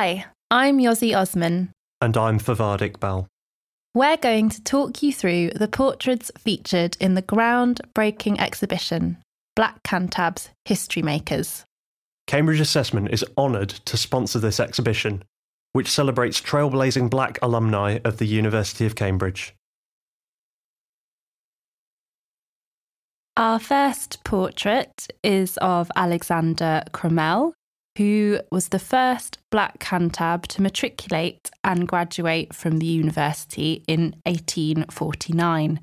Hi, I'm Yosi Osman. And I'm Fawad Iqbal. We're going to talk you through the portraits featured in the groundbreaking exhibition, Black Cantabs History Makers. Cambridge Assessment is honoured to sponsor this exhibition, which celebrates trailblazing black alumni of the University of Cambridge. Our first portrait is of Alexander Crummell, who was the first black cantab to matriculate and graduate from the university in 1849.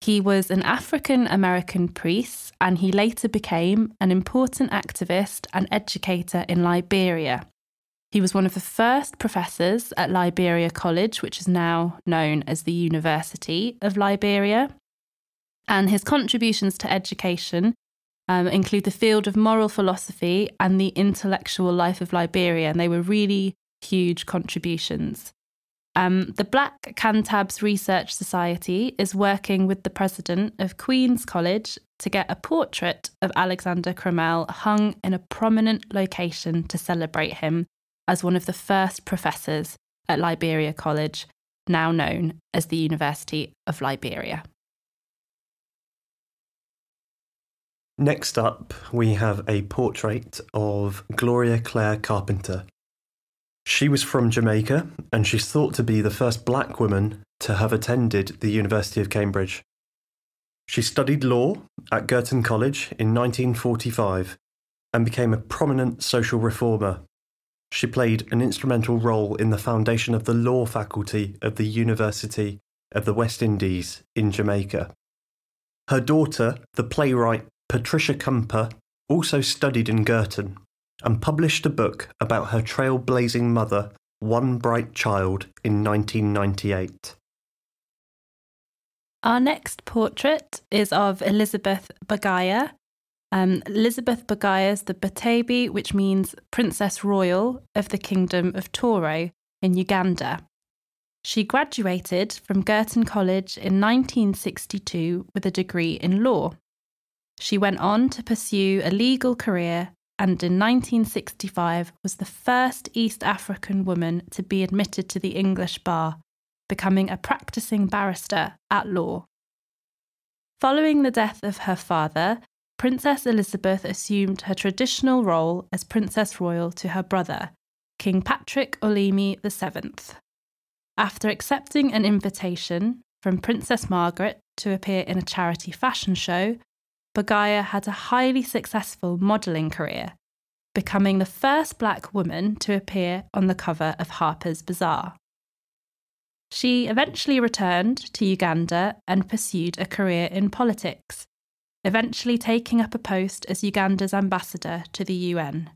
He was an African American priest and he later became an important activist and educator in Liberia. He was one of the first professors at Liberia College, which is now known as the University of Liberia. And his contributions to education um, include the field of moral philosophy and the intellectual life of Liberia, and they were really huge contributions. Um, the Black Cantabs Research Society is working with the president of Queen's College to get a portrait of Alexander Crummell hung in a prominent location to celebrate him as one of the first professors at Liberia College, now known as the University of Liberia. Next up, we have a portrait of Gloria Claire Carpenter. She was from Jamaica and she's thought to be the first black woman to have attended the University of Cambridge. She studied law at Girton College in 1945 and became a prominent social reformer. She played an instrumental role in the foundation of the law faculty of the University of the West Indies in Jamaica. Her daughter, the playwright Patricia Cumper also studied in Girton and published a book about her trailblazing mother, One Bright Child, in 1998. Our next portrait is of Elizabeth Bagaya. Um, Elizabeth Bagaya is the Batebe, which means Princess Royal of the Kingdom of Toro in Uganda. She graduated from Girton College in 1962 with a degree in law. She went on to pursue a legal career and in 1965 was the first East African woman to be admitted to the English bar, becoming a practicing barrister at law. Following the death of her father, Princess Elizabeth assumed her traditional role as Princess Royal to her brother, King Patrick Olimi VII. After accepting an invitation from Princess Margaret to appear in a charity fashion show, Bagaya had a highly successful modelling career, becoming the first black woman to appear on the cover of Harper's Bazaar. She eventually returned to Uganda and pursued a career in politics, eventually taking up a post as Uganda's ambassador to the UN.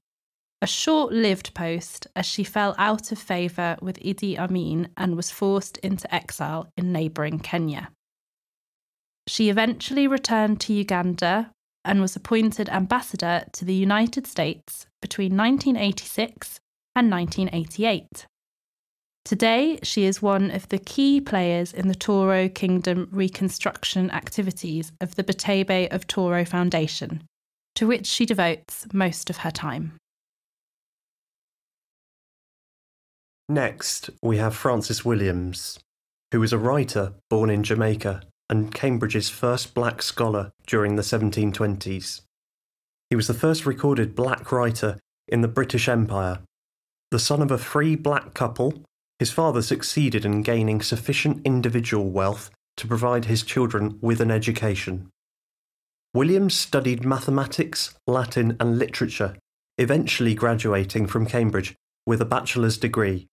A short lived post as she fell out of favour with Idi Amin and was forced into exile in neighbouring Kenya. She eventually returned to Uganda and was appointed ambassador to the United States between 1986 and 1988. Today, she is one of the key players in the Toro Kingdom reconstruction activities of the Batebe of Toro Foundation, to which she devotes most of her time. Next, we have Francis Williams, who was a writer born in Jamaica and Cambridge's first black scholar during the 1720s. He was the first recorded black writer in the British Empire. The son of a free black couple, his father succeeded in gaining sufficient individual wealth to provide his children with an education. Williams studied mathematics, Latin, and literature, eventually graduating from Cambridge with a bachelor's degree.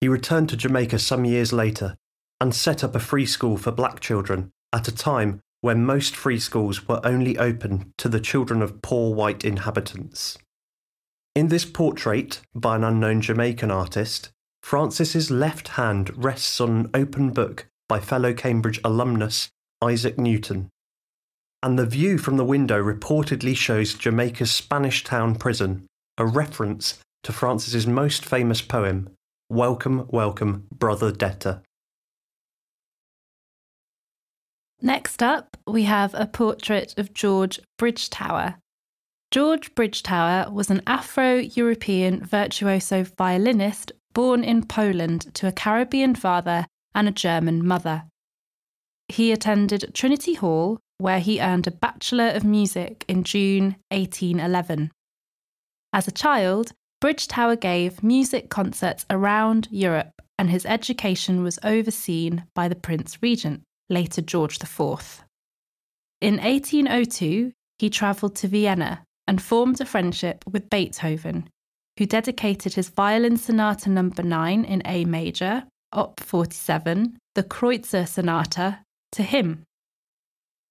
He returned to Jamaica some years later and set up a free school for black children at a time when most free schools were only open to the children of poor white inhabitants. In this portrait by an unknown Jamaican artist, Francis's left hand rests on an open book by fellow Cambridge alumnus Isaac Newton. And the view from the window reportedly shows Jamaica's Spanish Town prison, a reference to Francis's most famous poem, Welcome, Welcome, Brother Debtor. Next up, we have a portrait of George Bridgetower. George Bridgetower was an Afro European virtuoso violinist born in Poland to a Caribbean father and a German mother. He attended Trinity Hall, where he earned a Bachelor of Music in June 1811. As a child, Bridgetower gave music concerts around Europe, and his education was overseen by the Prince Regent, later George IV. In 1802, he travelled to Vienna and formed a friendship with Beethoven, who dedicated his Violin Sonata No. 9 in A major, Op 47, the Kreutzer Sonata, to him.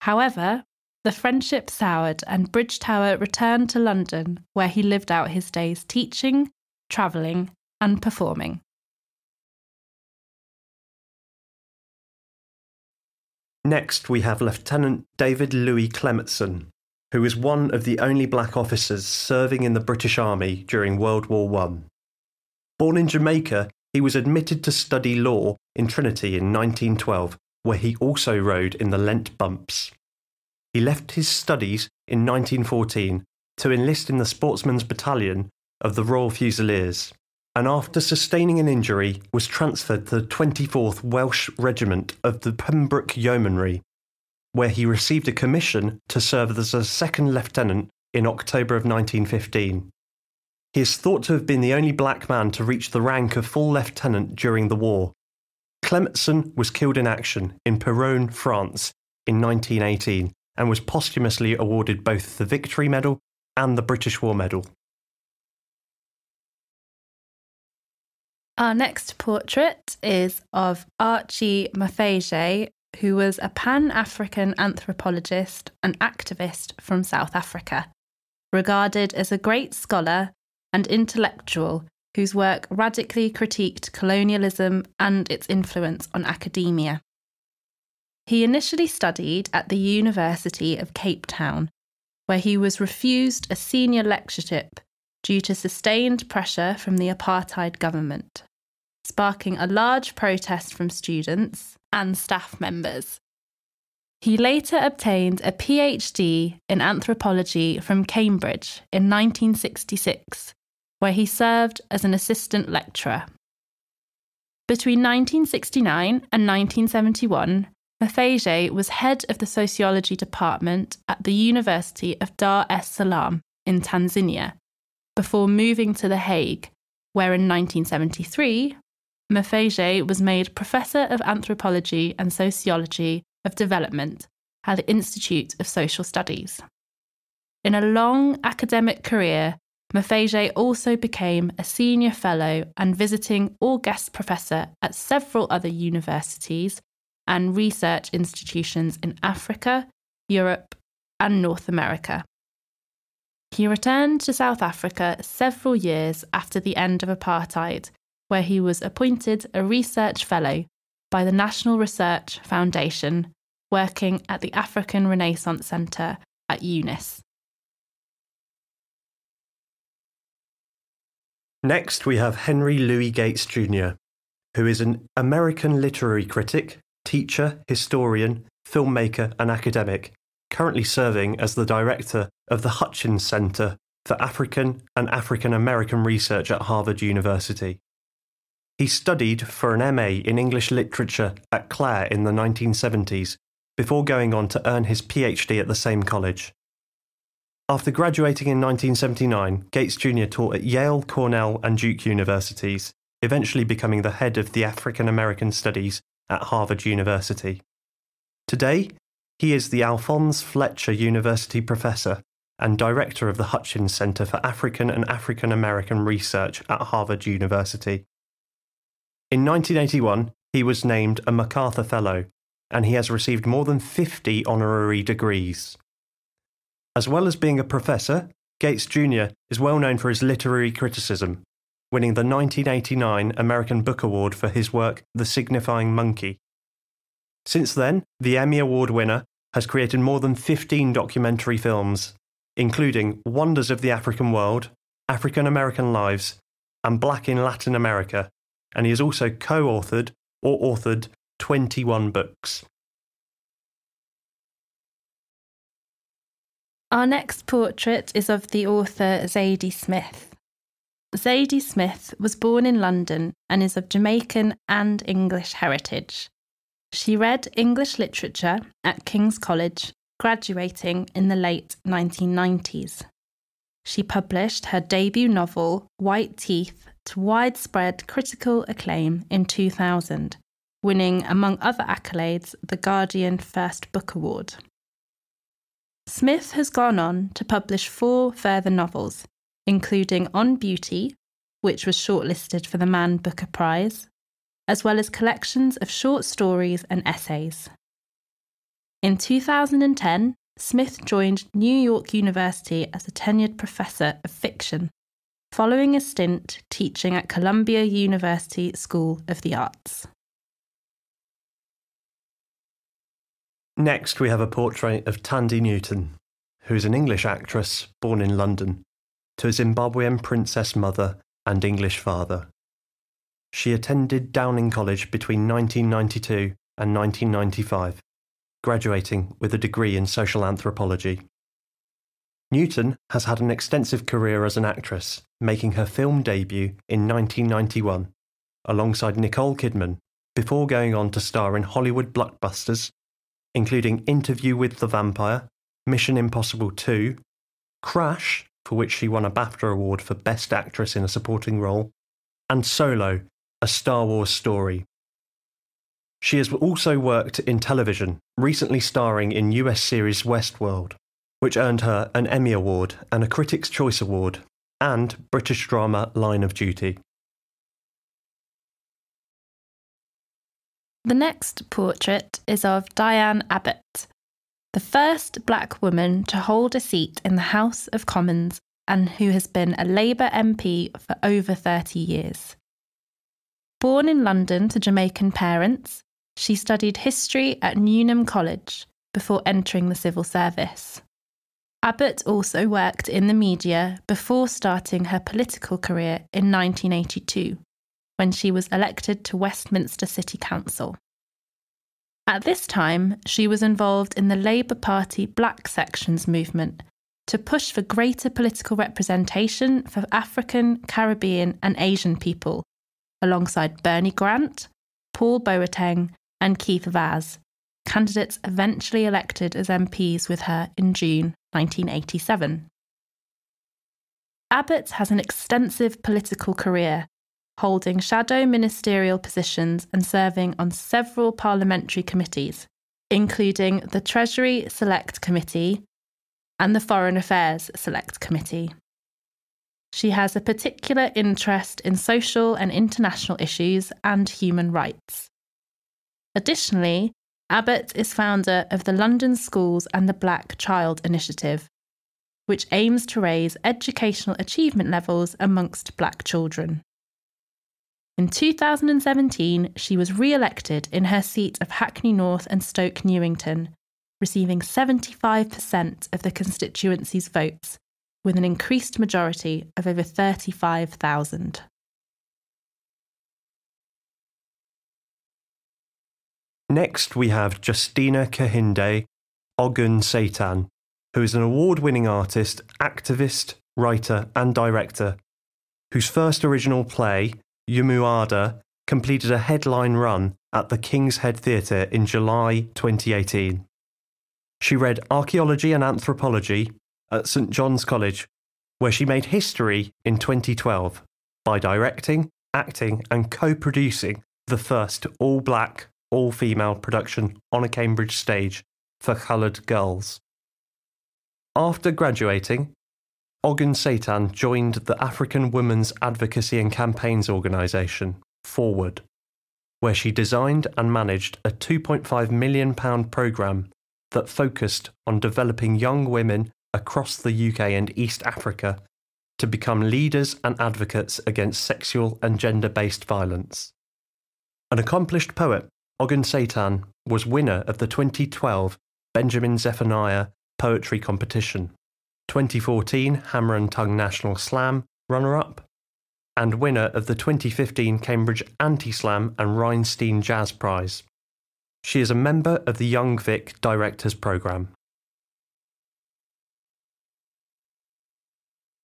However, the friendship soured and Bridgetower returned to London, where he lived out his days teaching, travelling, and performing. Next, we have Lieutenant David Louis Clemetson, who was one of the only black officers serving in the British Army during World War I. Born in Jamaica, he was admitted to study law in Trinity in 1912, where he also rode in the Lent bumps. He left his studies in 1914 to enlist in the Sportsmen's Battalion of the Royal Fusiliers and after sustaining an injury was transferred to the 24th Welsh Regiment of the Pembroke Yeomanry, where he received a commission to serve as a second lieutenant in October of 1915. He is thought to have been the only black man to reach the rank of full lieutenant during the war. Clemetson was killed in action in Péronne, France in 1918 and was posthumously awarded both the Victory Medal and the British War Medal. Our next portrait is of Archie Mafeje, who was a pan African anthropologist and activist from South Africa, regarded as a great scholar and intellectual whose work radically critiqued colonialism and its influence on academia. He initially studied at the University of Cape Town, where he was refused a senior lectureship due to sustained pressure from the apartheid government sparking a large protest from students and staff members. He later obtained a PhD in anthropology from Cambridge in 1966, where he served as an assistant lecturer. Between 1969 and 1971, Mafeje was head of the sociology department at the University of Dar es Salaam in Tanzania, before moving to The Hague, where in 1973 Mafeje was made Professor of Anthropology and Sociology of Development at the Institute of Social Studies. In a long academic career, Mafeje also became a senior fellow and visiting or guest professor at several other universities and research institutions in Africa, Europe, and North America. He returned to South Africa several years after the end of apartheid where he was appointed a research fellow by the National Research Foundation, working at the African Renaissance Centre at UNISA. Next, we have Henry Louis Gates Jr., who is an American literary critic, teacher, historian, filmmaker, and academic, currently serving as the director of the Hutchins Center for African and African American Research at Harvard University. He studied for an MA in English literature at Clare in the 1970s before going on to earn his PhD at the same college. After graduating in 1979, Gates Jr. taught at Yale, Cornell, and Duke universities, eventually becoming the head of the African American Studies at Harvard University. Today, he is the Alphonse Fletcher University Professor and Director of the Hutchins Center for African and African American Research at Harvard University. In 1981, he was named a MacArthur Fellow, and he has received more than 50 honorary degrees. As well as being a professor, Gates Jr. is well known for his literary criticism, winning the 1989 American Book Award for his work The Signifying Monkey. Since then, the Emmy Award winner has created more than 15 documentary films, including Wonders of the African World, African American Lives, and Black in Latin America, and he has also co authored or authored 21 books. Our next portrait is of the author Zadie Smith. Zadie Smith was born in London and is of Jamaican and English heritage. She read English literature at King's College, graduating in the late 1990s. She published her debut novel, White Teeth, to widespread critical acclaim in 2000, winning, among other accolades, the Guardian First Book Award. Smith has gone on to publish four further novels, including On Beauty, which was shortlisted for the Man Booker Prize, as well as collections of short stories and essays. In 2010, Smith joined New York University as a tenured professor of fiction, following a stint teaching at Columbia University School of the Arts. Next, we have a portrait of Thandie Newton, who is an English actress born in London, to a Zimbabwean princess mother and English father. She attended Downing College between 1992 and 1995, graduating with a degree in social anthropology. Newton has had an extensive career as an actress, making her film debut in 1991 alongside Nicole Kidman before going on to star in Hollywood blockbusters including Interview with the Vampire, Mission Impossible 2, Crash, for which she won a BAFTA award for Best Actress in a Supporting Role, and Solo, a Star Wars story. She has also worked in television, recently starring in US series Westworld, which earned her an Emmy Award and a Critics' Choice Award, and British drama Line of Duty. The next portrait is of Diane Abbott, the first black woman to hold a seat in the House of Commons and who has been a Labour MP for over 30 years. Born in London to Jamaican parents, she studied history at Newnham College before entering the civil service. Abbott also worked in the media before starting her political career in 1982 when she was elected to Westminster City Council. At this time, she was involved in the Labour Party Black Sections movement to push for greater political representation for African, Caribbean, and Asian people, alongside Bernie Grant, Paul Boateng, and Keith Vaz, candidates eventually elected as MPs with her in June 1987. Abbott has an extensive political career holding shadow ministerial positions and serving on several parliamentary committees, including the Treasury Select Committee and the Foreign Affairs Select Committee. She has a particular interest in social and international issues and human rights. Additionally, Abbott is founder of the London Schools and the Black Child Initiative, which aims to raise educational achievement levels amongst black children. In 2017, she was re elected in her seat of Hackney North and Stoke Newington, receiving 75% of the constituency's votes, with an increased majority of over 35,000. Next, we have Justina Kehinde Ogun Satan, who is an award winning artist, activist, writer, and director, whose first original play, Umuada completed a headline run at the King's Head Theatre in July 2018. She read archaeology and anthropology at St John's College, where she made history in 2012 by directing, acting, and co producing the first all black, all female production on a Cambridge stage for coloured girls. After graduating, Ogunseitan joined the African Women's Advocacy and Campaigns organisation, Forward, where she designed and managed a £2.5 million programme that focused on developing young women across the UK and East Africa to become leaders and advocates against sexual and gender based violence. An accomplished poet, Ogunseitan was winner of the 2012 Benjamin Zephaniah Poetry Competition. 2014 Hammer and Tongue National Slam runner up, and winner of the 2015 Cambridge Anti Slam and Rhinestein Jazz Prize. She is a member of the Young Vic Directors Programme.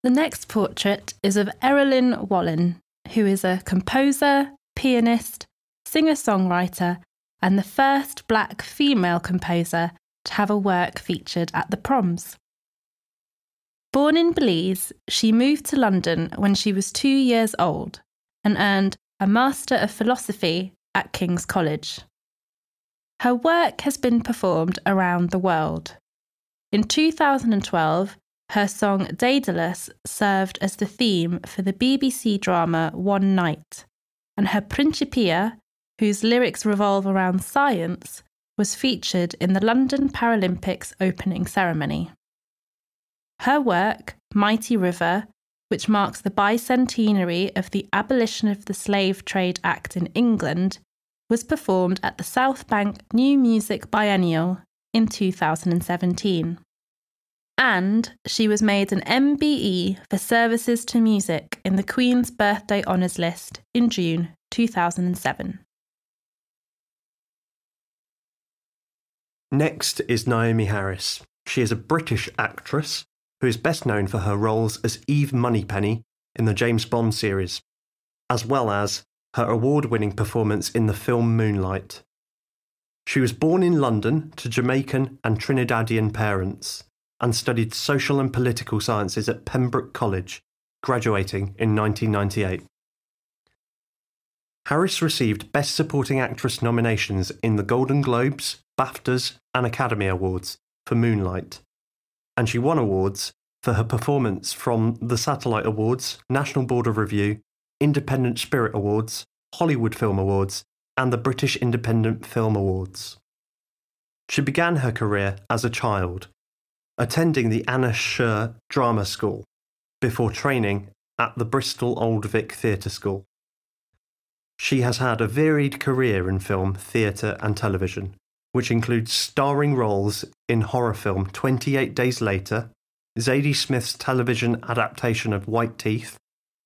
The next portrait is of Errollyn Wallen, who is a composer, pianist, singer songwriter, and the first black female composer to have a work featured at the proms. Born in Belize, she moved to London when she was two years old and earned a Master of Philosophy at King's College. Her work has been performed around the world. In 2012, her song Daedalus served as the theme for the BBC drama One Night, and her Principia, whose lyrics revolve around science, was featured in the London Paralympics opening ceremony. Her work, Mighty River, which marks the bicentenary of the abolition of the Slave Trade Act in England, was performed at the South Bank New Music Biennial in 2017. And she was made an MBE for services to music in the Queen's Birthday Honours List in June 2007. Next is Naomie Harris. She is a British actress who is best known for her roles as Eve Moneypenny in the James Bond series, as well as her award winning performance in the film Moonlight. She was born in London to Jamaican and Trinidadian parents and studied social and political sciences at Pembroke College, graduating in 1998. Harris received Best Supporting Actress nominations in the Golden Globes, BAFTAs, and Academy Awards for Moonlight, and she won awards for her performance from the Satellite Awards, National Board of Review, Independent Spirit Awards, Hollywood Film Awards, and the British Independent Film Awards. She began her career as a child attending the Anna Scher Drama School before training at the Bristol Old Vic Theatre School. She has had a varied career in film, theatre, and television, which includes starring roles in horror film 28 Days Later, Zadie Smith's television adaptation of White Teeth,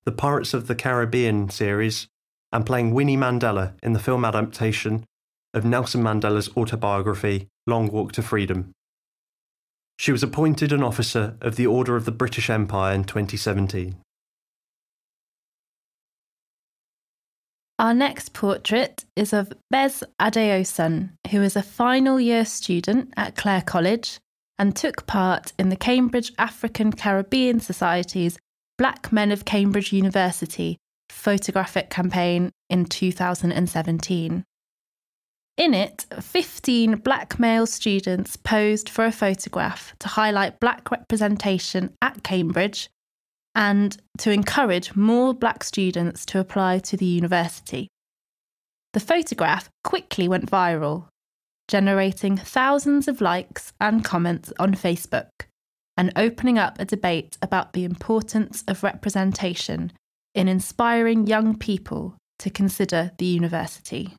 the Pirates of the Caribbean series, and playing Winnie Mandela in the film adaptation of Nelson Mandela's autobiography, Long Walk to Freedom. She was appointed an officer of the Order of the British Empire in 2017. Our next portrait is of Bez Adeosun, who is a final year student at Clare College and took part in the Cambridge African Caribbean Society's Black Men of Cambridge University photographic campaign in 2017. In it, 15 black male students posed for a photograph to highlight black representation at Cambridge and to encourage more black students to apply to the university. The photograph quickly went viral, generating thousands of likes and comments on Facebook and opening up a debate about the importance of representation in inspiring young people to consider the university.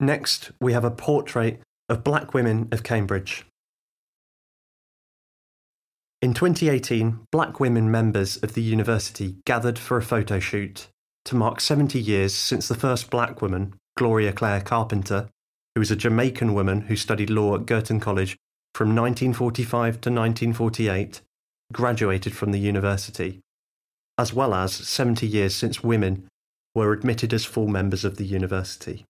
Next, we have a portrait of black women of Cambridge. In 2018, black women members of the university gathered for a photo shoot to mark 70 years since the first black woman, Gloria Claire Carpenter, who was a Jamaican woman who studied law at Girton College from 1945 to 1948, graduated from the university, as well as 70 years since women were admitted as full members of the university.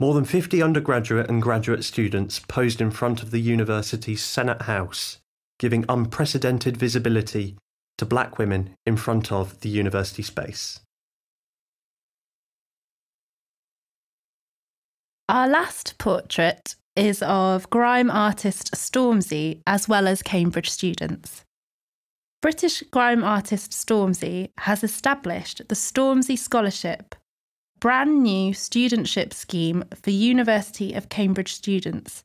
More than 50 undergraduate and graduate students posed in front of the university's Senate House, giving unprecedented visibility to black women in front of the university space. Our last portrait is of grime artist Stormzy as well as Cambridge students. British grime artist Stormzy has established the Stormzy Scholarship brand new studentship scheme for University of Cambridge students,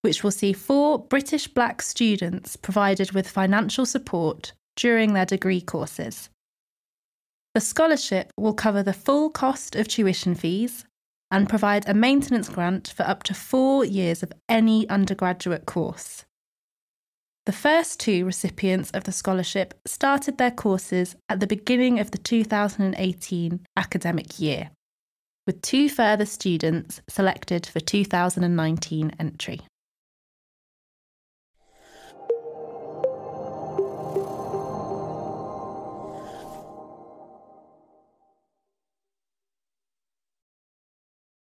which will see four British black students provided with financial support during their degree courses. The scholarship will cover the full cost of tuition fees and provide a maintenance grant for up to four years of any undergraduate course. The first two recipients of the scholarship started their courses at the beginning of the 2018 academic year with two further students selected for 2019 entry.